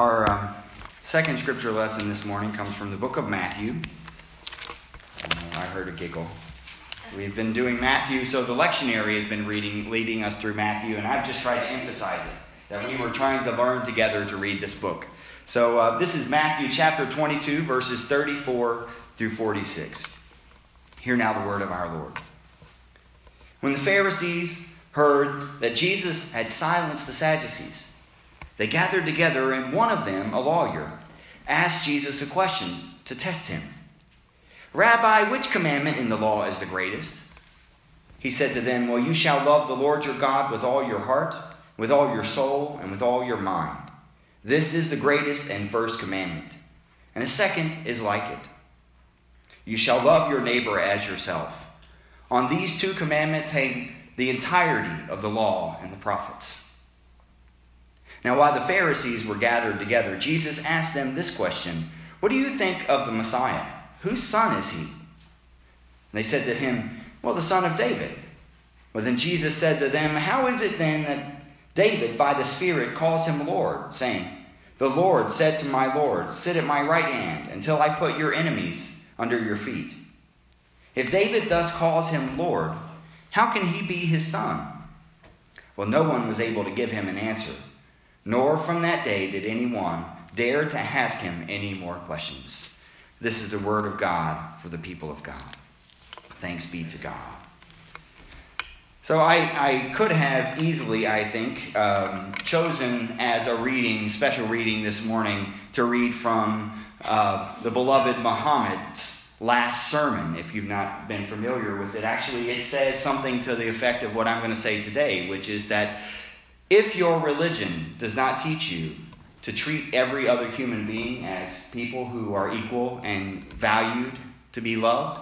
Our uh, second scripture lesson this morning comes from the book of Matthew. I heard a giggle. We've been doing Matthew, so the lectionary has been reading, leading us through Matthew, and I've just tried to emphasize it that we were trying to learn together to read this book. So uh, this is Matthew chapter 22, verses 34 through 46. Hear now the word of our Lord. When the Pharisees heard that Jesus had silenced the Sadducees, they gathered together, and one of them, a lawyer, asked Jesus a question to test him Rabbi, which commandment in the law is the greatest? He said to them, Well, you shall love the Lord your God with all your heart, with all your soul, and with all your mind. This is the greatest and first commandment. And a second is like it You shall love your neighbor as yourself. On these two commandments hang the entirety of the law and the prophets. Now, while the Pharisees were gathered together, Jesus asked them this question What do you think of the Messiah? Whose son is he? And they said to him, Well, the son of David. Well, then Jesus said to them, How is it then that David, by the Spirit, calls him Lord, saying, The Lord said to my Lord, Sit at my right hand until I put your enemies under your feet? If David thus calls him Lord, how can he be his son? Well, no one was able to give him an answer. Nor from that day did anyone dare to ask him any more questions. This is the word of God for the people of God. Thanks be to God. So I, I could have easily, I think, um, chosen as a reading, special reading this morning, to read from uh, the beloved Muhammad's last sermon, if you've not been familiar with it. Actually, it says something to the effect of what I'm going to say today, which is that if your religion does not teach you to treat every other human being as people who are equal and valued to be loved,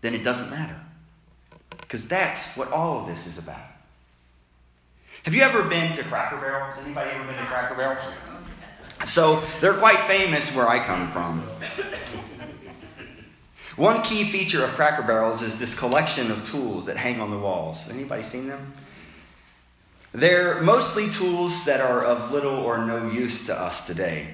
then it doesn't matter. Because that's what all of this is about. Have you ever been to Cracker Barrel? Has anybody ever been to Cracker Barrel? So they're quite famous where I come from. One key feature of Cracker Barrels is this collection of tools that hang on the walls. Anybody seen them? They're mostly tools that are of little or no use to us today,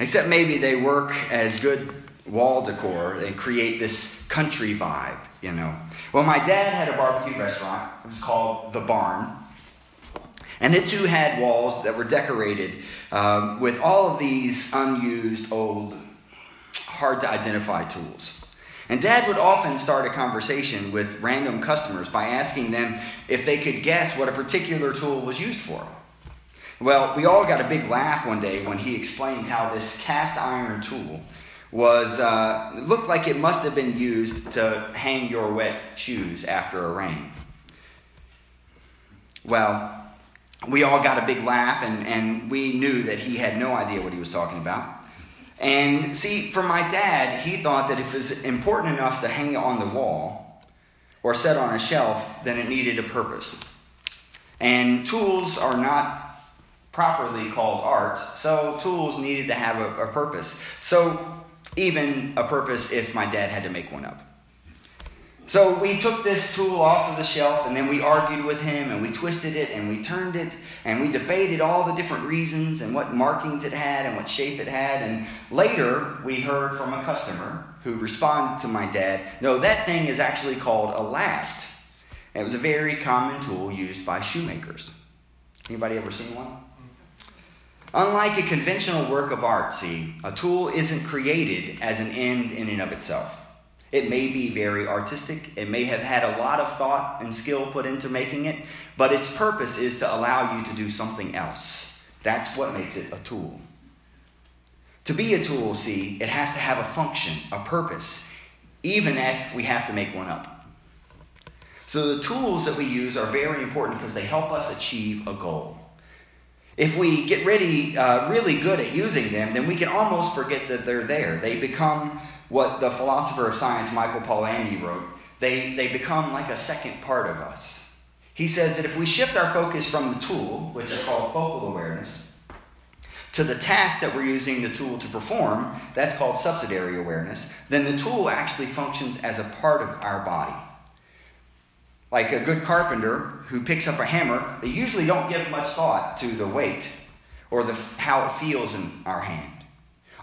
except maybe they work as good wall decor and create this country vibe, you know. Well, my dad had a barbecue restaurant. It was called The Barn. And it too had walls that were decorated um, with all of these unused, old, hard to identify tools. And dad would often start a conversation with random customers by asking them if they could guess what a particular tool was used for. Well, we all got a big laugh one day when he explained how this cast iron tool was uh, looked like it must have been used to hang your wet shoes after a rain. Well, we all got a big laugh, and, and we knew that he had no idea what he was talking about. And see, for my dad, he thought that if it was important enough to hang on the wall or set on a shelf, then it needed a purpose. And tools are not properly called art, so tools needed to have a, a purpose. So, even a purpose if my dad had to make one up. So we took this tool off of the shelf and then we argued with him and we twisted it and we turned it and we debated all the different reasons and what markings it had and what shape it had. And later we heard from a customer who responded to my dad, no, that thing is actually called a last. it was a very common tool used by shoemakers. Anybody ever seen one? Unlike a conventional work of art, see, a tool isn't created as an end in and of itself. It may be very artistic. It may have had a lot of thought and skill put into making it, but its purpose is to allow you to do something else. That's what makes it a tool. To be a tool, see, it has to have a function, a purpose, even if we have to make one up. So the tools that we use are very important because they help us achieve a goal. If we get ready, uh, really good at using them, then we can almost forget that they're there. They become what the philosopher of science Michael Polanyi wrote. They, they become like a second part of us. He says that if we shift our focus from the tool, which is called focal awareness, to the task that we're using the tool to perform, that's called subsidiary awareness, then the tool actually functions as a part of our body. Like a good carpenter who picks up a hammer, they usually don't give much thought to the weight or the, how it feels in our hand.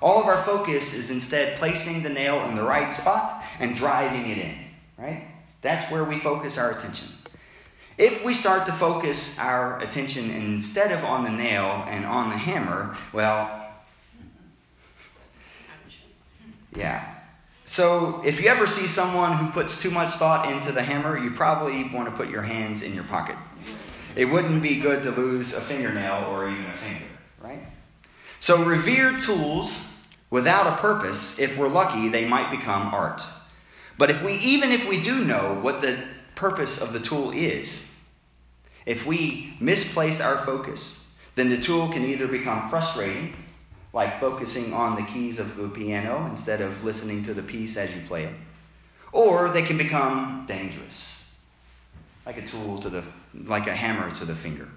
All of our focus is instead placing the nail in the right spot and driving it in, right? That's where we focus our attention. If we start to focus our attention instead of on the nail and on the hammer, well, yeah. So if you ever see someone who puts too much thought into the hammer, you probably want to put your hands in your pocket. It wouldn't be good to lose a fingernail or even a finger, right? So revered tools without a purpose, if we're lucky, they might become art. But if we even if we do know what the purpose of the tool is, if we misplace our focus, then the tool can either become frustrating, like focusing on the keys of the piano instead of listening to the piece as you play it, or they can become dangerous, like a tool to the like a hammer to the finger.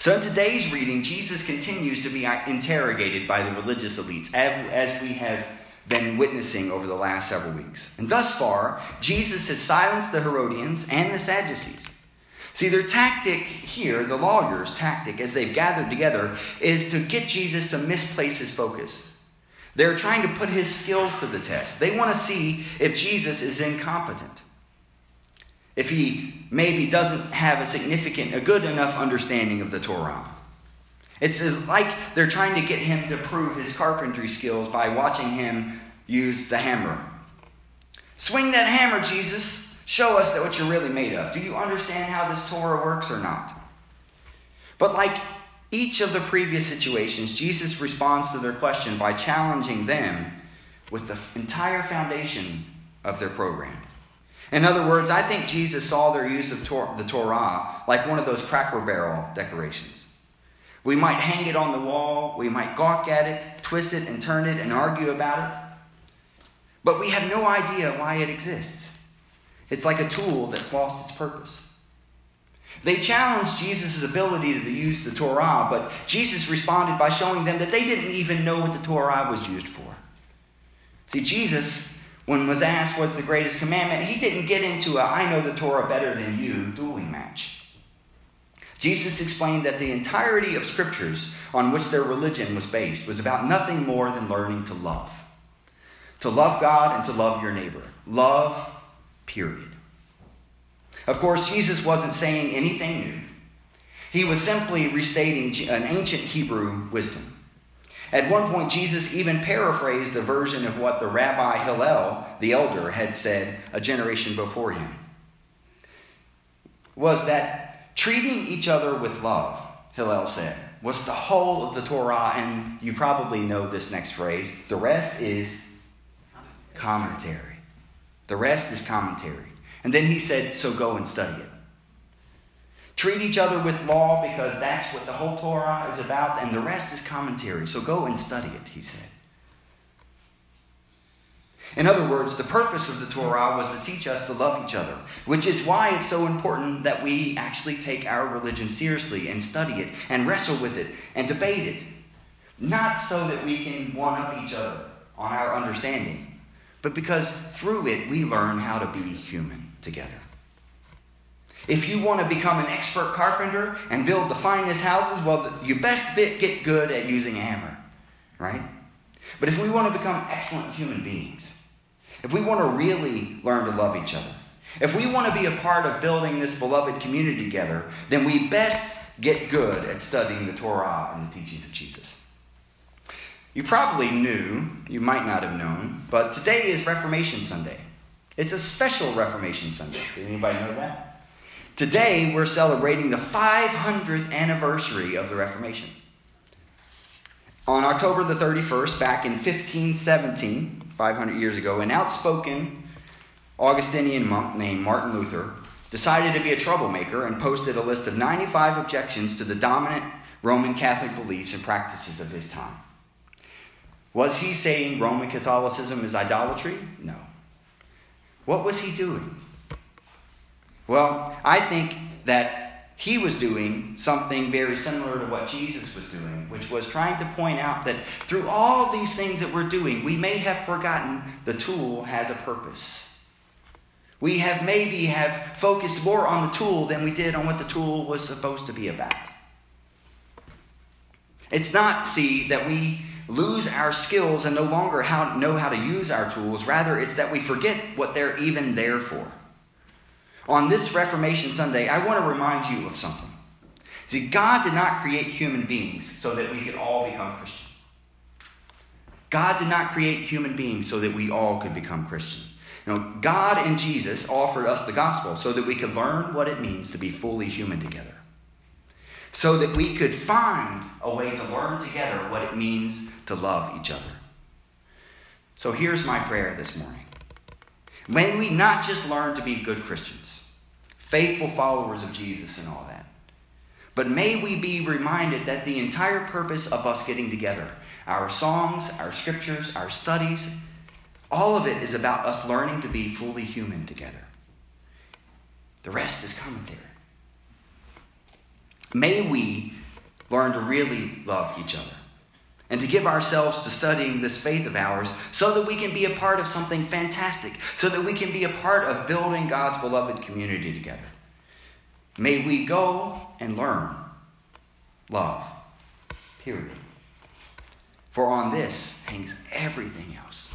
So in today's reading, Jesus continues to be interrogated by the religious elites, as we have been witnessing over the last several weeks. And thus far, Jesus has silenced the Herodians and the Sadducees. See, their tactic here, the lawyers' tactic, as they've gathered together, is to get Jesus to misplace his focus. They're trying to put his skills to the test. They want to see if Jesus is incompetent. If he maybe doesn't have a significant, a good enough understanding of the Torah. It's like they're trying to get him to prove his carpentry skills by watching him use the hammer. Swing that hammer, Jesus. Show us that what you're really made of. Do you understand how this Torah works or not? But like each of the previous situations, Jesus responds to their question by challenging them with the entire foundation of their program. In other words, I think Jesus saw their use of the Torah like one of those cracker barrel decorations. We might hang it on the wall, we might gawk at it, twist it and turn it and argue about it, but we have no idea why it exists. It's like a tool that's lost its purpose. They challenged Jesus' ability to use the Torah, but Jesus responded by showing them that they didn't even know what the Torah was used for. See, Jesus, when was asked what's the greatest commandment, he didn't get into a I know the Torah better than you dueling match. Jesus explained that the entirety of scriptures on which their religion was based was about nothing more than learning to love. To love God and to love your neighbor. Love period. Of course, Jesus wasn't saying anything new. He was simply restating an ancient Hebrew wisdom. At one point, Jesus even paraphrased a version of what the Rabbi Hillel, the elder, had said a generation before him. Was that treating each other with love, Hillel said, was the whole of the Torah, and you probably know this next phrase. The rest is commentary. The rest is commentary. And then he said, So go and study it. Treat each other with law because that's what the whole Torah is about, and the rest is commentary. So go and study it, he said. In other words, the purpose of the Torah was to teach us to love each other, which is why it's so important that we actually take our religion seriously and study it and wrestle with it and debate it. Not so that we can one up each other on our understanding, but because through it we learn how to be human together. If you want to become an expert carpenter and build the finest houses, well, you best get good at using a hammer, right? But if we want to become excellent human beings, if we want to really learn to love each other, if we want to be a part of building this beloved community together, then we best get good at studying the Torah and the teachings of Jesus. You probably knew, you might not have known, but today is Reformation Sunday. It's a special Reformation Sunday. Did anybody know that? Today we're celebrating the 500th anniversary of the Reformation. On October the 31st, back in 1517, 500 years ago, an outspoken Augustinian monk named Martin Luther decided to be a troublemaker and posted a list of 95 objections to the dominant Roman Catholic beliefs and practices of his time. Was he saying Roman Catholicism is idolatry? No. What was he doing? Well, I think that he was doing something very similar to what Jesus was doing, which was trying to point out that through all these things that we're doing, we may have forgotten the tool has a purpose. We have maybe have focused more on the tool than we did on what the tool was supposed to be about. It's not, see, that we lose our skills and no longer how, know how to use our tools. Rather, it's that we forget what they're even there for. On this Reformation Sunday, I want to remind you of something. See, God did not create human beings so that we could all become Christian. God did not create human beings so that we all could become Christian. No, God and Jesus offered us the gospel so that we could learn what it means to be fully human together. So that we could find a way to learn together what it means to love each other. So here's my prayer this morning. May we not just learn to be good Christians, faithful followers of Jesus and all that, but may we be reminded that the entire purpose of us getting together, our songs, our scriptures, our studies, all of it is about us learning to be fully human together. The rest is commentary. May we learn to really love each other and to give ourselves to studying this faith of ours so that we can be a part of something fantastic, so that we can be a part of building God's beloved community together. May we go and learn love, period. For on this hangs everything else.